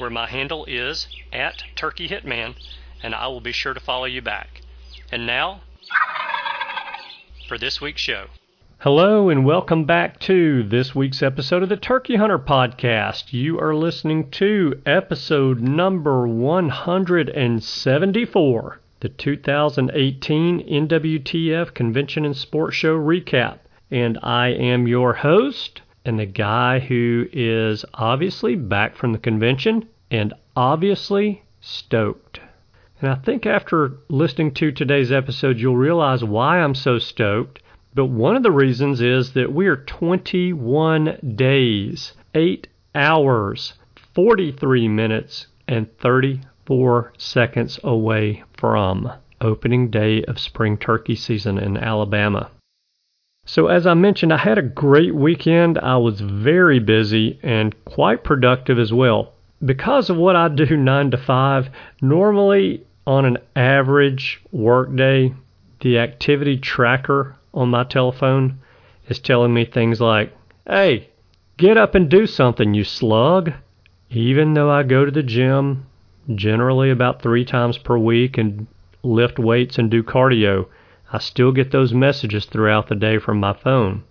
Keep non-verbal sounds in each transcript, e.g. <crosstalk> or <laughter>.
where my handle is at Turkey Hitman, and I will be sure to follow you back. And now, for this week's show. Hello, and welcome back to this week's episode of the Turkey Hunter Podcast. You are listening to episode number 174, the 2018 NWTF Convention and Sports Show recap. And I am your host, and the guy who is obviously back from the convention and obviously stoked. And I think after listening to today's episode, you'll realize why I'm so stoked. But one of the reasons is that we are 21 days, 8 hours, 43 minutes, and 34 seconds away from opening day of spring turkey season in Alabama. So, as I mentioned, I had a great weekend. I was very busy and quite productive as well. Because of what I do <laughs> 9 to 5, normally on an average workday, the activity tracker on my telephone is telling me things like, hey, get up and do something, you slug. Even though I go to the gym generally about three times per week and lift weights and do cardio, I still get those messages throughout the day from my phone.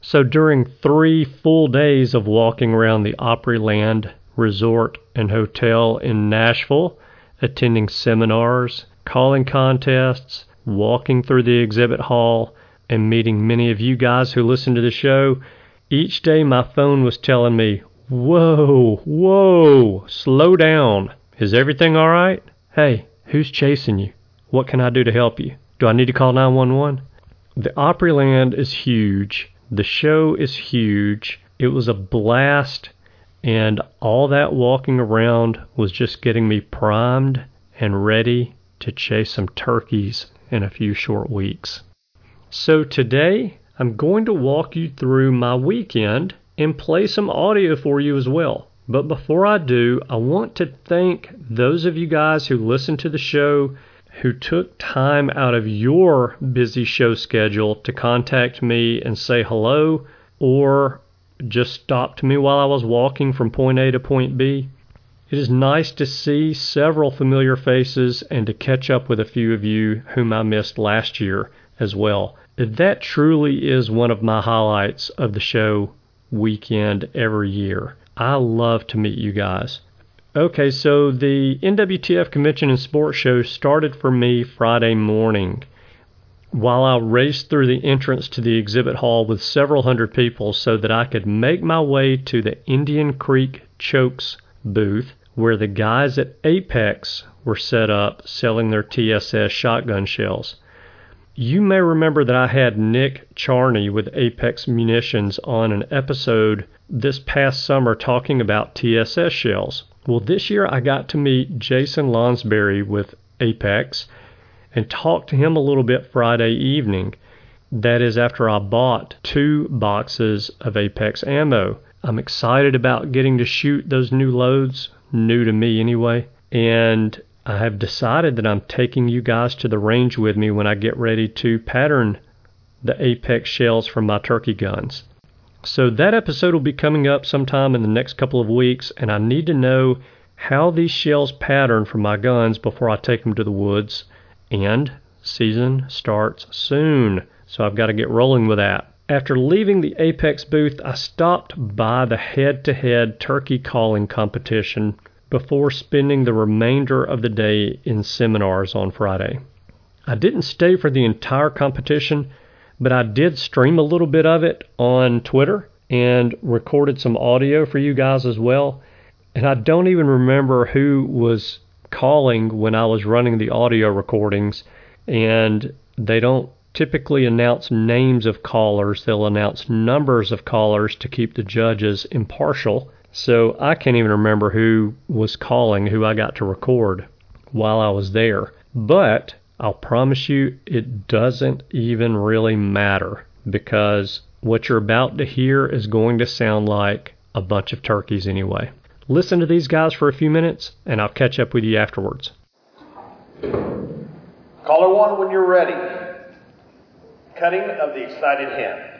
So during three full days of walking around the Opryland Resort and Hotel in Nashville, attending seminars, calling contests, walking through the exhibit hall, and meeting many of you guys who listen to the show, each day my phone was telling me, Whoa, whoa, slow down. Is everything all right? Hey, who's chasing you? What can I do to help you? Do I need to call 911? The Opryland is huge. The show is huge. It was a blast, and all that walking around was just getting me primed and ready to chase some turkeys in a few short weeks. So today, I'm going to walk you through my weekend and play some audio for you as well. But before I do, I want to thank those of you guys who listen to the show who took time out of your busy show schedule to contact me and say hello or just stopped me while I was walking from point A to point B. It is nice to see several familiar faces and to catch up with a few of you whom I missed last year as well. That truly is one of my highlights of the show weekend every year. I love to meet you guys. Okay, so the NWTF Convention and Sports Show started for me Friday morning. While I raced through the entrance to the exhibit hall with several hundred people so that I could make my way to the Indian Creek Chokes booth where the guys at Apex were set up selling their TSS shotgun shells. You may remember that I had Nick Charney with Apex Munitions on an episode this past summer talking about TSS shells. Well, this year I got to meet Jason Lonsberry with Apex and talk to him a little bit Friday evening. That is after I bought two boxes of Apex ammo. I'm excited about getting to shoot those new loads, new to me anyway, and I have decided that I'm taking you guys to the range with me when I get ready to pattern the Apex shells from my turkey guns. So that episode will be coming up sometime in the next couple of weeks, and I need to know how these shells pattern for my guns before I take them to the woods. And season starts soon, so I've got to get rolling with that. After leaving the Apex booth, I stopped by the head to head turkey calling competition before spending the remainder of the day in seminars on Friday. I didn't stay for the entire competition, but I did stream a little bit of it on Twitter and recorded some audio for you guys as well. And I don't even remember who was calling when I was running the audio recordings, and they don't typically announce names of callers, they'll announce numbers of callers to keep the judges impartial. So I can't even remember who was calling, who I got to record while I was there. But I'll promise you it doesn't even really matter because what you're about to hear is going to sound like a bunch of turkeys anyway. Listen to these guys for a few minutes and I'll catch up with you afterwards. Caller one when you're ready. Cutting of the excited hen.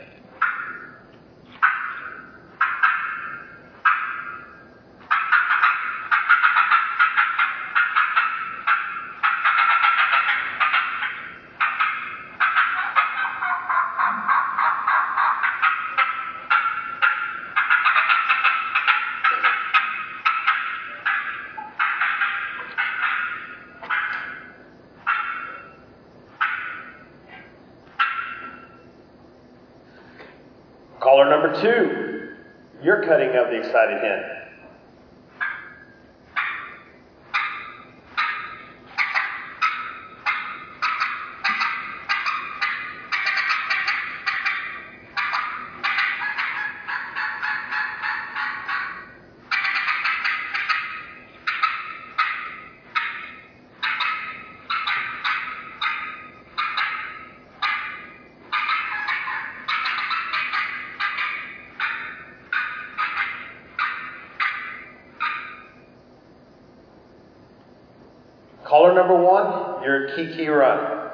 Caller number one, your kee-kee run.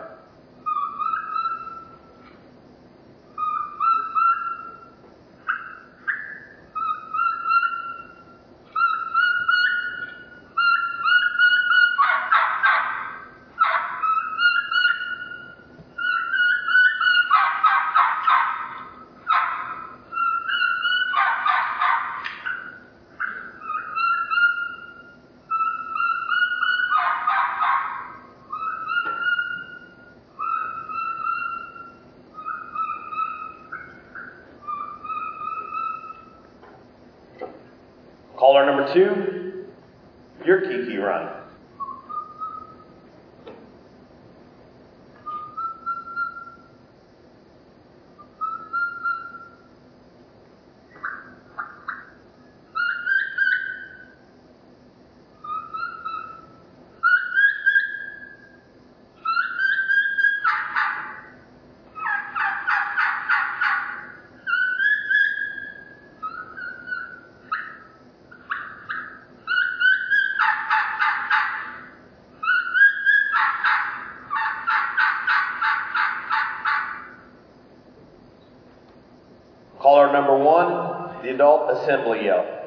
Caller number two, your kee-kee run. Caller number one, the adult assembly yelp.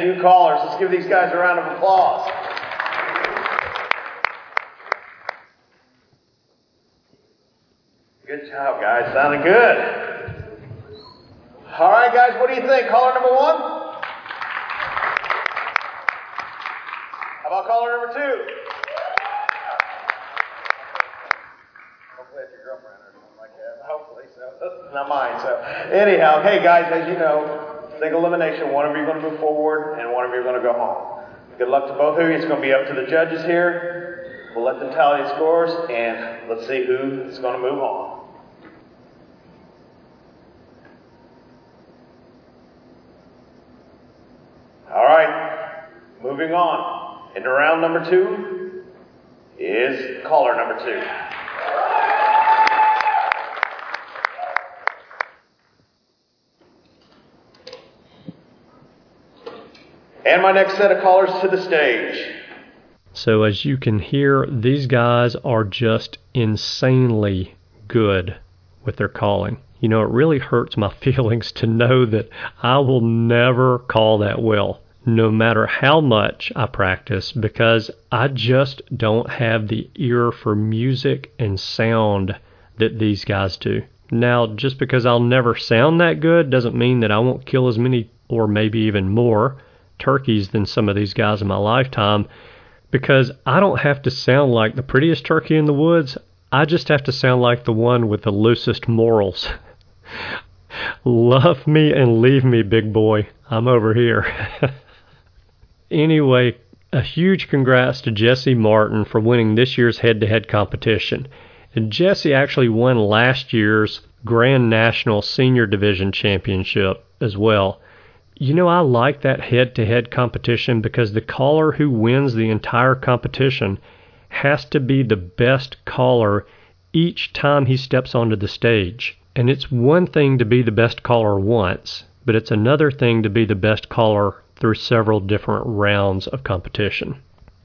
You, callers. Let's give these guys a round of applause. Good job, guys. Sounding good. All right, guys, what do you think? Caller number one? How about caller number two? Hopefully it's your girlfriend or something like that. Hopefully so. <laughs> Not mine. So anyhow, hey guys, as you know, single elimination. One of you are going to move forward, and one of you are going to go home. Good luck to both of you. It's going to be up to the judges here. We'll let them tally the scores, and let's see who is going to move on. All right, moving on. Into round number two is caller number two. And my next set of callers to the stage. So, as you can hear, these guys are just insanely good with their calling. You know, it really hurts my <laughs> feelings to know that I will never call that well, no matter how much I practice, because I just don't have the ear for music and sound that these guys do. Now, just because I'll never sound that good doesn't mean that I won't kill as many or maybe even more turkeys than some of these guys in my lifetime because I don't have to sound like the prettiest turkey in the woods. I just have to sound like the one with the loosest morals. <laughs> Love me and leave me, big boy. I'm over here. <laughs> anyway, a huge congrats to Jesse Martin for winning this year's head to head competition. And Jesse actually won last year's Grand National Senior Division Championship as well. You know, I like that head to head competition because the caller who wins the entire competition has to be the best caller each time he steps onto the stage. And it's one thing to be the best caller once, but it's another thing to be the best caller through several different rounds of competition.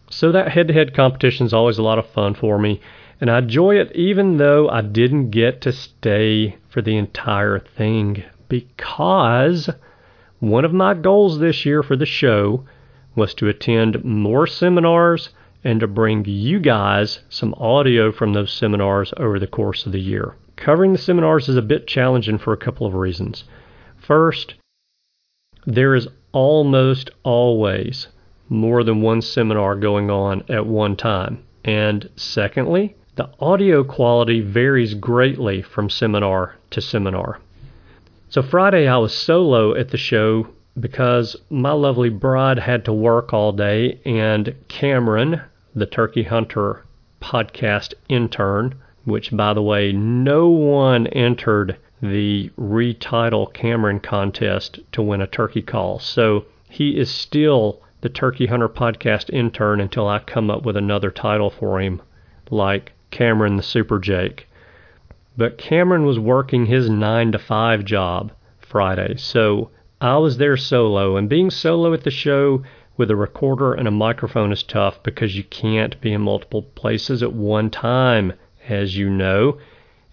So that head to head competition is always a lot of fun for me, and I enjoy it even though I didn't get to stay for the entire thing because one of my goals this year for the show was to attend more seminars and to bring you guys some audio from those seminars over the course of the year. Covering the seminars is a bit challenging for a couple of reasons. First, there is almost always more than one seminar going on at one time. And secondly, the audio quality varies greatly from seminar to seminar. So Friday I was solo at the show because my lovely bride had to work all day and Cameron, the turkey hunter podcast intern, which by the way, no one entered the retitle Cameron contest to win a turkey call. So he is still the Turkey Hunter podcast intern until I come up with another title for him, like Cameron the Super Jake. But Cameron was working his 9 to 5 job Friday, so I was there solo. And being solo at the show with a recorder and a microphone is tough because you can't be in multiple places at one time, as you know.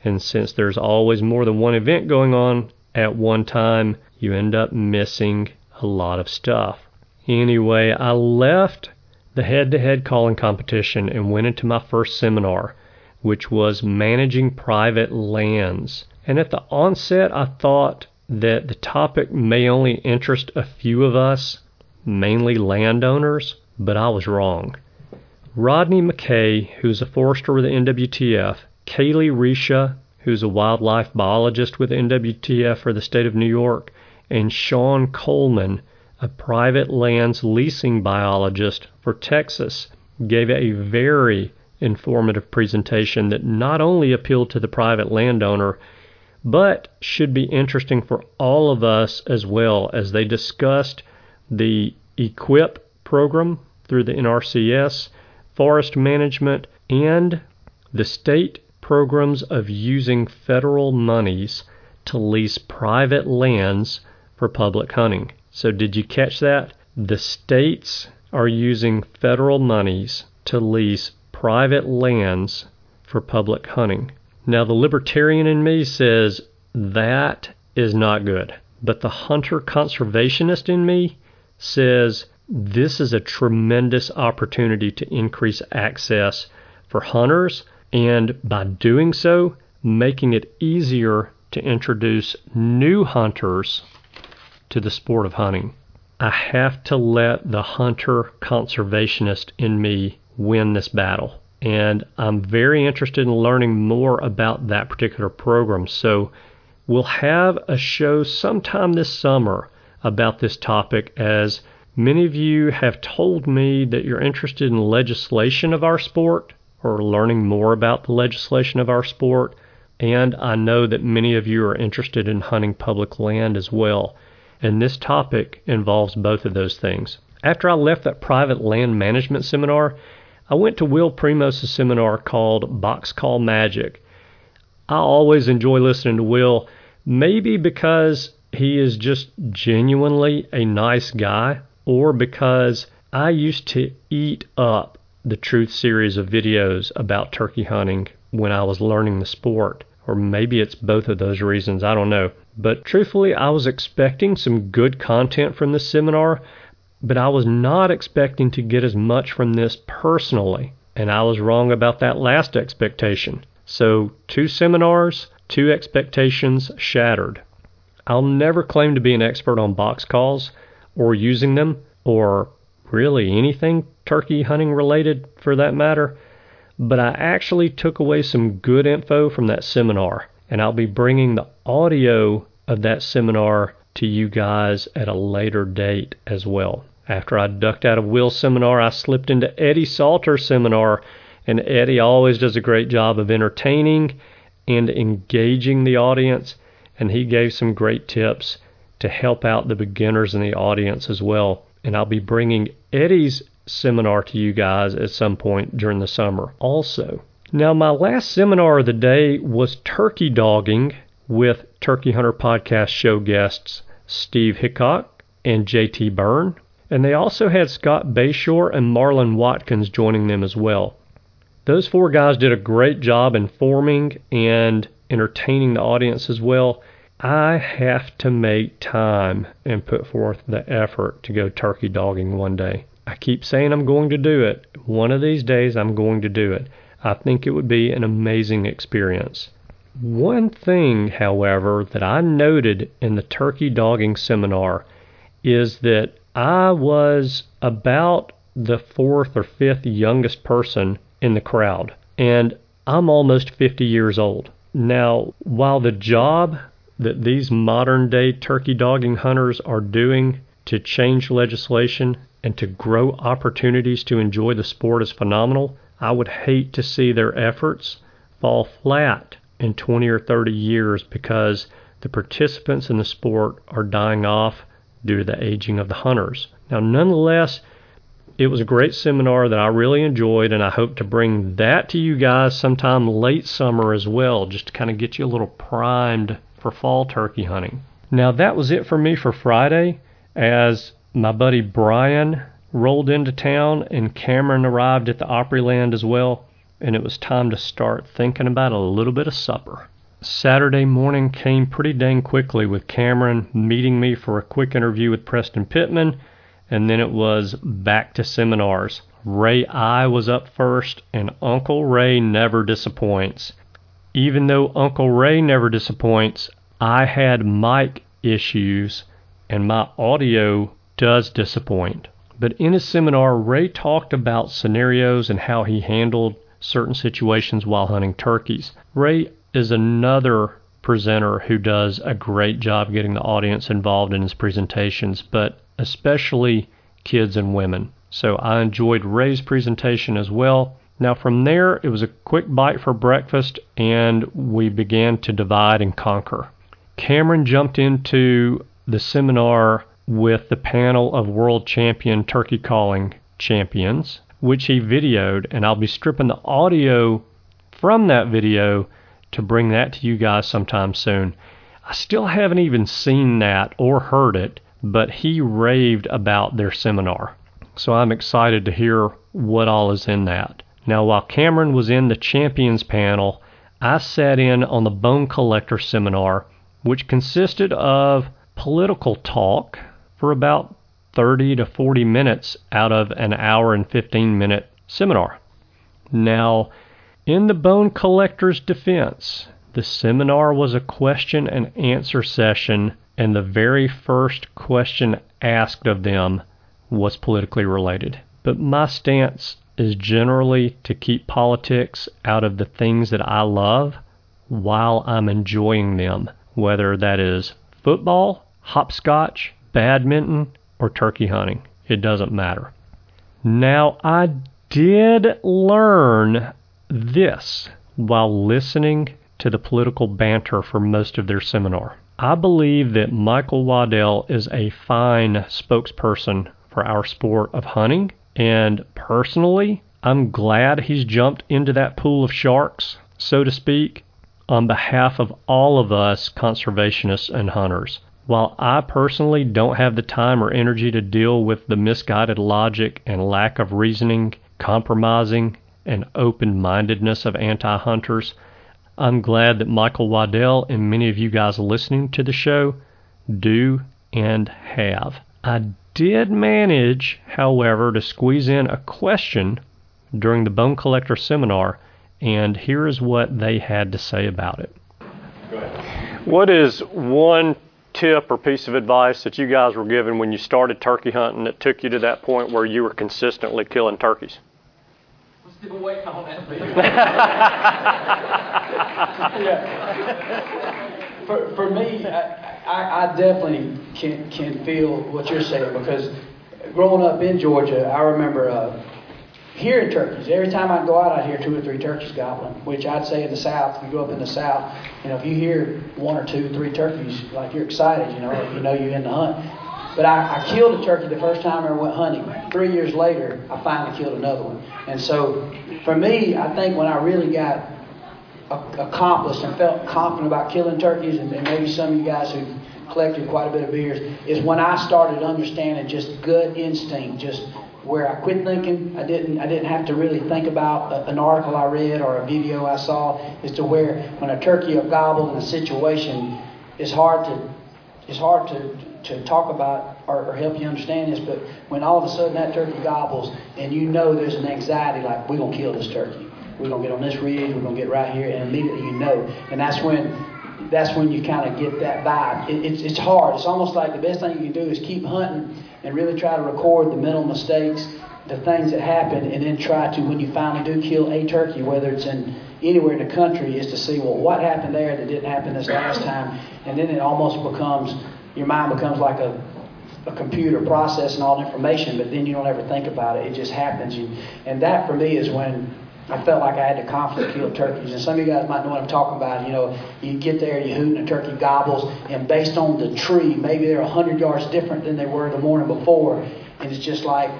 And since there's always more than one event going on at one time, you end up missing a lot of stuff. Anyway, I left the head to head calling competition and went into my first seminar which was managing private lands. And at the onset, I thought that the topic may only interest a few of us, mainly landowners, but I was wrong. Rodney McKay, who's a forester with the NWTF, Kaylee Risha, who's a wildlife biologist with the NWTF for the state of New York, and Sean Coleman, a private lands leasing biologist for Texas, gave a very informative presentation that not only appealed to the private landowner, but should be interesting for all of us as well as they discussed the EQIP program through the NRCS, forest management, and the state programs of using federal monies to lease private lands for public hunting. So, did you catch that? The states are using federal monies to lease private lands for public hunting. Now, the libertarian in me says that is not good. But the hunter conservationist in me says this is a tremendous opportunity to increase access for hunters, and by doing so, making it easier to introduce new hunters to the sport of hunting. I have to let the hunter conservationist in me win this battle. And I'm very interested in learning more about that particular program. So we'll have a show sometime this summer about this topic as many of you have told me that you're interested in legislation of our sport or learning more about the legislation of our sport. And I know that many of you are interested in hunting public land as well and this topic involves both of those things. After I left that private land management seminar, I went to Will Primos' seminar called Box Call Magic. I always enjoy listening to Will, maybe because he is just genuinely a nice guy, or because I used to eat up the Truth series of videos about turkey hunting when I was learning the sport. Or maybe it's both of those reasons, I don't know. But truthfully, I was expecting some good content from this seminar, but I was not expecting to get as much from this personally. And I was wrong about that last expectation. So, two seminars, two expectations shattered. I'll never claim to be an expert on box calls or using them or really anything turkey hunting related for that matter, but I actually took away some good info from that seminar and I'll be bringing the audio of that seminar to you guys at a later date as well. After I ducked out of Will's seminar, I slipped into Eddie Salter's seminar, and Eddie always does a great job of entertaining and engaging the audience, and he gave some great tips to help out the beginners in the audience as well. And I'll be bringing Eddie's seminar to you guys at some point during the summer also. Now, my last seminar of the day was turkey dogging with Turkey Hunter Podcast show guests Steve Hickoff and JT Byrne. And they also had Scott Bayshore and Marlon Watkins joining them as well. Those four guys did a great job informing and entertaining the audience as well. I have to make time and put forth the effort to go turkey dogging one day. I keep saying I'm going to do it. One of these days I'm going to do it. I think it would be an amazing experience. One thing, however, that I noted in the turkey dogging seminar is that I was about the fourth or fifth youngest person in the crowd, and I'm almost 50 years old. Now, while the job that these modern day turkey dogging hunters are doing to change legislation and to grow opportunities to enjoy the sport is phenomenal, I would hate to see their efforts fall flat in 20 or 30 years because the participants in the sport are dying off due to the aging of the hunters. Now, nonetheless, it was a great seminar that I really enjoyed, and I hope to bring that to you guys sometime late summer as well, just to kind of get you a little primed for fall turkey hunting. Now, that was it for me for Friday, as my buddy Brian rolled into town, and Cameron arrived at the Opryland as well, and it was time to start thinking about a little bit of supper. Saturday morning came pretty dang quickly with Cameron meeting me for a quick interview with Preston Pittman, and then it was back to seminars. Ray Eye was up first, and Uncle Ray never disappoints. Even though Uncle Ray never disappoints, I had mic issues, and my audio does disappoint. But in his seminar, Ray talked about scenarios and how he handled certain situations while hunting turkeys. Ray is another presenter who does a great job getting the audience involved in his presentations, but especially kids and women. So I enjoyed Ray's presentation as well. Now, from there, it was a quick bite for breakfast, and we began to divide and conquer. Cameron jumped into the seminar with the panel of world champion turkey calling champions, which he videoed, and I'll be stripping the audio from that video to bring that to you guys sometime soon. I still haven't even seen that or heard it, but he raved about their seminar. So I'm excited to hear what all is in that. Now, while Cameron was in the champions panel, I sat in on the bone collector seminar, which consisted of political talk for about 30 to 40 minutes out of an hour and 15 minute seminar. Now, in the bone collector's defense, the seminar was a question and answer session, and the very first question asked of them was politically related. But my stance is generally to keep politics out of the things that I love while I'm enjoying them, whether that is football, hopscotch, badminton, or turkey hunting. It doesn't matter. Now, I did learn this while listening to the political banter for most of their seminar. I believe that Michael Waddell is a fine spokesperson for our sport of hunting, and personally, I'm glad he's jumped into that pool of sharks, so to speak, on behalf of all of us conservationists and hunters. While I personally don't have the time or energy to deal with the misguided logic and lack of reasoning, compromising, and open mindedness of anti hunters, I'm glad that Michael Waddell and many of you guys listening to the show do and have. I did manage, however, to squeeze in a question during the Bone Collector seminar and here is what they had to say about it. What is one tip or piece of advice that you guys were given when you started turkey hunting that took you to that point where you were consistently killing turkeys? Waiting on that. yeah. For, for me, I, I definitely can, can feel what you're saying because growing up in Georgia, I remember uh, hearing turkeys. Every time I go out, I'd hear two or three turkeys gobbling, which I'd say in the South, if you grow up in the South, you know, if you hear one or two, three turkeys, like you're excited, you know, you know you're in the hunt. But I, I killed a turkey the first time I went hunting. Three years later, I finally killed another one. And so, for me, I think when I really got accomplished and felt confident about killing turkeys, and, and maybe some of you guys who collected quite a bit of beers, is when I started understanding just gut instinct, just where I quit thinking. I didn't I didn't have to really think about a, an article I read or a video I saw. As to where when a turkey or gobble in a situation, it's hard to it's hard to to talk about or, or help you understand this. But when all of a sudden that turkey gobbles and you know there's an anxiety like we're gonna kill this turkey. We're gonna get on this ridge. We're gonna get right here, and immediately you know. And that's when that's when you kind of get that vibe. It, it's, it's hard. It's almost like the best thing you can do is keep hunting and really try to record the mental mistakes, the things that happen, and then try to, when you finally do kill a turkey, whether it's in anywhere in the country, is to see, well, what happened there that didn't happen this last time? And then it almost becomes, your mind becomes like a, a computer processing all the information, but then you don't ever think about it. It just happens. And that, for me, is when I felt like I had the confidence kill turkeys. And some of you guys might know what I'm talking about. You know, you get there, you hoot, and a turkey gobbles, and based on the tree, maybe they're 100 yards different than they were the morning before. And it's just like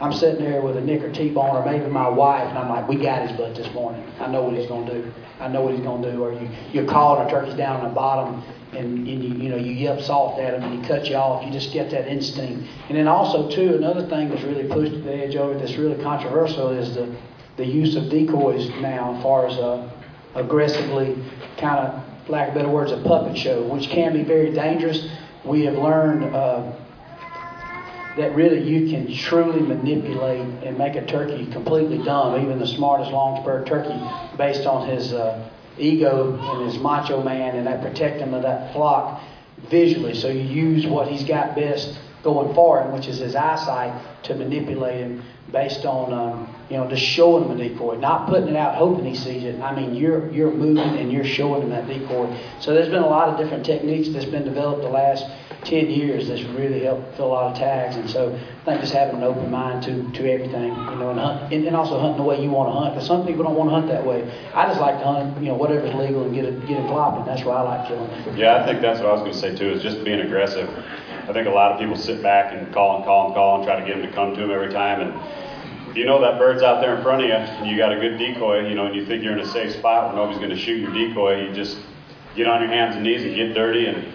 I'm sitting there with a Nick or T-bone, or maybe my wife, and I'm like, we got his butt this morning. I know what he's going to do. I know what he's going to do. Or you, you're calling a turkey's down on the bottom, and, and you, you know, you yelp soft at him, and he cuts you off. You just get that instinct. And then also, too, another thing that's really pushed the edge over that's really controversial is the the use of decoys now, as far as uh, aggressively, kind of, lack of better words, a puppet show, which can be very dangerous. We have learned uh, that really you can truly manipulate and make a turkey completely dumb, even the smartest long-spurred turkey, based on his uh, ego and his macho man, and that protect him of that flock visually. So you use what he's got best going forward, and which is his eyesight, to manipulate him based on um, you know just showing him a decoy, not putting it out hoping he sees it. I mean, you're you're moving and you're showing him that decoy. So there's been a lot of different techniques that's been developed the last 10 years that's really helped fill a lot of tags. And so I think just having an open mind to, to everything, you know, and, hunt, and, and also hunting the way you want to hunt. Because some people don't want to hunt that way. I just like to hunt, you know, whatever's legal and get it, get it flopping. That's why I like killing. Yeah, I think that's what I was going to say too. Is just being aggressive. I think a lot of people sit back and call and call and call and try to get them to come to them every time. And if you know that bird's out there in front of you and you got a good decoy, you know, and you think you're in a safe spot where nobody's going to shoot your decoy, you just get on your hands and knees and get dirty and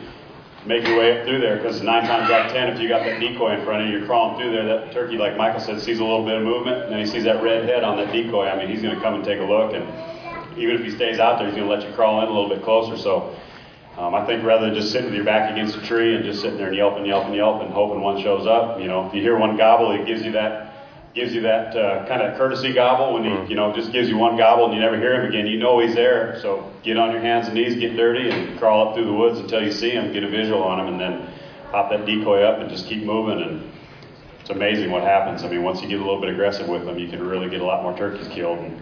make your way up through there. Because nine times out of ten, if you got that decoy in front of you, you're crawling through there. That turkey, like Michael said, sees a little bit of movement, and then he sees that red head on that decoy. I mean, he's going to come and take a look, and even if he stays out there, he's going to let you crawl in a little bit closer. So Um, I think rather than just sitting with your back against a tree and just sitting there and yelping, yelping, yelping, hoping one shows up, you know, if you hear one gobble, it gives you that gives you that uh, kind of courtesy gobble when he, you know, just gives you one gobble and you never hear him again. You know he's there. So get on your hands and knees, get dirty, and crawl up through the woods until you see him, get a visual on him, and then pop that decoy up and just keep moving. And it's amazing what happens. I mean, once you get a little bit aggressive with them, you can really get a lot more turkeys killed. And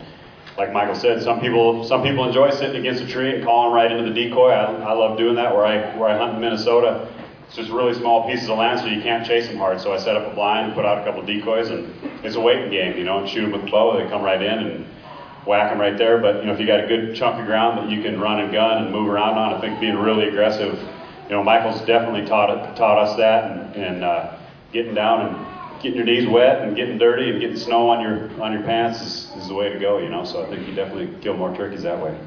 like Michael said, some people some people enjoy sitting against a tree and calling right into the decoy. I, I love doing that. Where I where I hunt in Minnesota, it's just really small pieces of land, so you can't chase them hard. So I set up a blind and put out a couple decoys, and it's a waiting game, you know, and shoot them with the bow. They come right in and whack them right there. But you know, if you got a good chunk of ground that you can run and gun and move around on, I think being really aggressive. You know, Michael's definitely taught taught us that, and, and uh, getting down and getting your knees wet and getting dirty and getting snow on your on your pants is, is the way to go. You know, so I think you definitely kill more turkeys that way.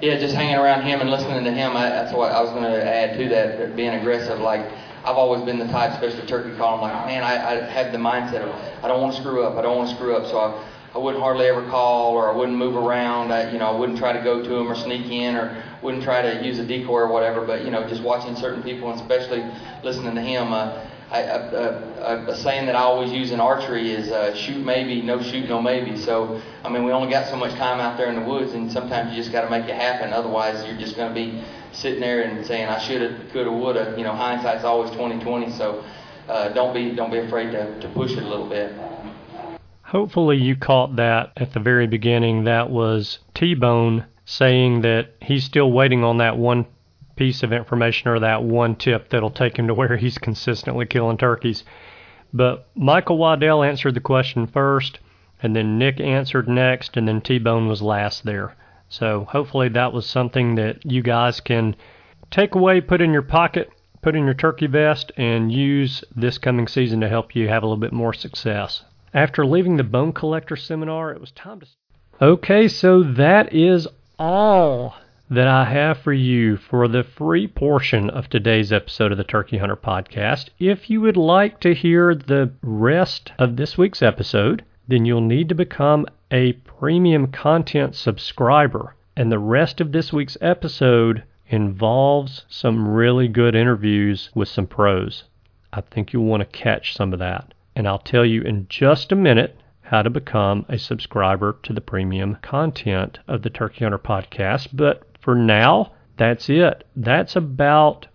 Yeah, just hanging around him and listening to him. I, that's what I was going to add to that. Being aggressive, like I've always been the type, especially turkey call. I'm like, man, I, I have the mindset of I don't want to screw up. I don't want to screw up. So I, I wouldn't hardly ever call or I wouldn't move around. I, you know, I wouldn't try to go to him or sneak in or wouldn't try to use a decoy or whatever. But you know, just watching certain people and especially listening to him. Uh, I, a, a, a saying that I always use in archery is uh, shoot maybe, no shoot, no maybe. So, I mean, we only got so much time out there in the woods, and sometimes you just got to make it happen. Otherwise, you're just going to be sitting there and saying, I should have, could have, would have. You know, hindsight's always 2020. So, uh, don't be don't be afraid to, to push it a little bit. Hopefully, you caught that at the very beginning. That was T Bone saying that he's still waiting on that one piece of information or that one tip that'll take him to where <laughs> he's consistently killing turkeys. But Michael Waddell answered the question first, and then Nick answered next, and then T Bone was last there. So hopefully that was something that you guys can take away, put in your pocket, put in your turkey vest, and use this coming season to help you have a little bit more success. After leaving the Bone Collector seminar, it was time to. Okay, so that is all that I have for you for the free portion of today's episode of the Turkey Hunter Podcast. If you would like to hear the rest of this week's episode, then you'll need to become a premium content subscriber. And the rest of this week's episode involves some really good interviews with some pros. I think you'll want to catch some of that. And I'll tell you in just a minute how to become a subscriber to the premium content of the Turkey Hunter podcast. But for now, that's it. That's about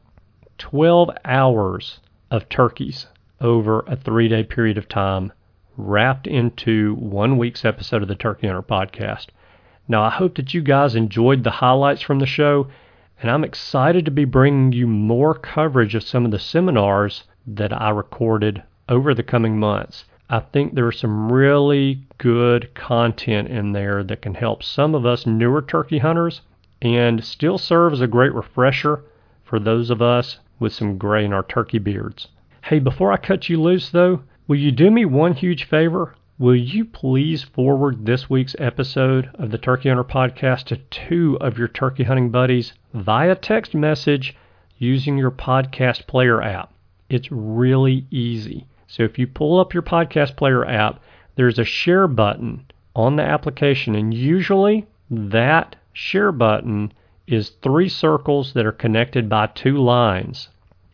12 hours of turkeys over a three day period of time wrapped into one week's episode of the Turkey Hunter podcast. Now, I hope that you guys enjoyed the highlights from the show, and I'm excited to be bringing you more coverage of some of the seminars that I recorded over the coming months. I think there's some really good content in there that can help some of us newer turkey hunters and still serve as a great refresher for those of us with some gray in our turkey beards. Hey, before I cut you loose though, will you do me one huge favor? Will you please forward this week's episode of the Turkey Hunter Podcast to two of your turkey hunting buddies via text message using your podcast player app? It's really easy. So if you pull up your podcast player app, there's a share button on the application, and usually that share button is three circles that are connected by two lines.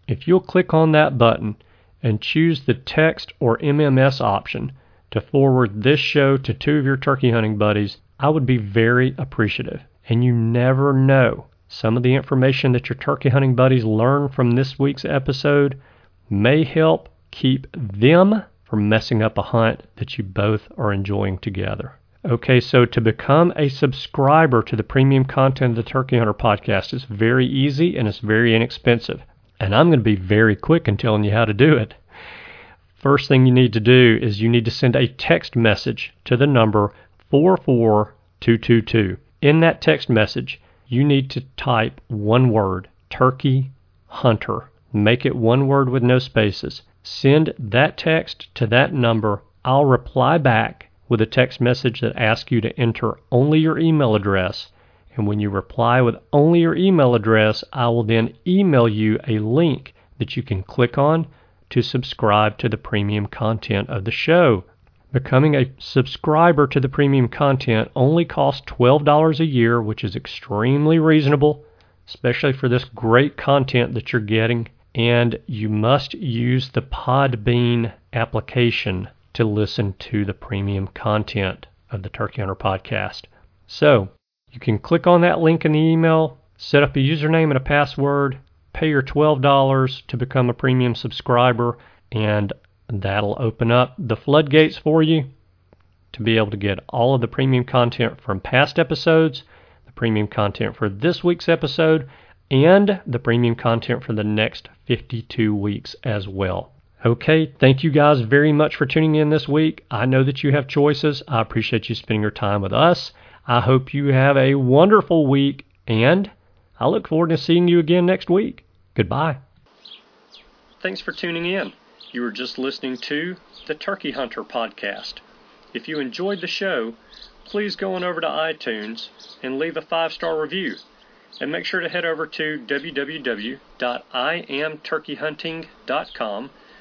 If you'll click on that button and choose the text or MMS option to forward this show to two of your turkey hunting buddies, I would be very appreciative. And you never know. Some of the information that your turkey hunting buddies learn from this week's episode may help keep them from messing up a hunt that you both are enjoying together. Okay, so to become a subscriber to the premium content of the Turkey Hunter podcast is very easy and it's very inexpensive. And I'm going to be very quick in telling you how to do it. First thing you need to do is you need to send a text message to the number 44222. In that text message, you need to type one word, Turkey Hunter. Make it one word with no spaces. Send that text to that number. I'll reply back with a text message that asks you to enter only your email address. And when you reply with only your email address, I will then email you a link that you can click on to subscribe to the premium content of the show. Becoming a subscriber to the premium content only costs $12 a year, which is extremely reasonable especially for this great content that you're getting. And you must use the Podbean application to listen to the premium content of the Turkey Hunter podcast. So you can click on that link in the email, set up a username and a password, pay your $12 to become a premium subscriber, and that'll open up the floodgates for you to be able to get all of the premium content from past episodes, the premium content for this week's episode, and the premium content for the next 52 weeks as well. Okay, thank you guys very much for tuning in this week. I know that you have choices. I appreciate you spending your time with us. I hope you have a wonderful week, and I look forward to seeing you again next week. Goodbye. Thanks for tuning in. You were just listening to the Turkey Hunter podcast. If you enjoyed the show, please go on over to iTunes and leave a five star review. And make sure to head over to www.iamturkeyhunting.com